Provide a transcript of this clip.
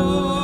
Oh.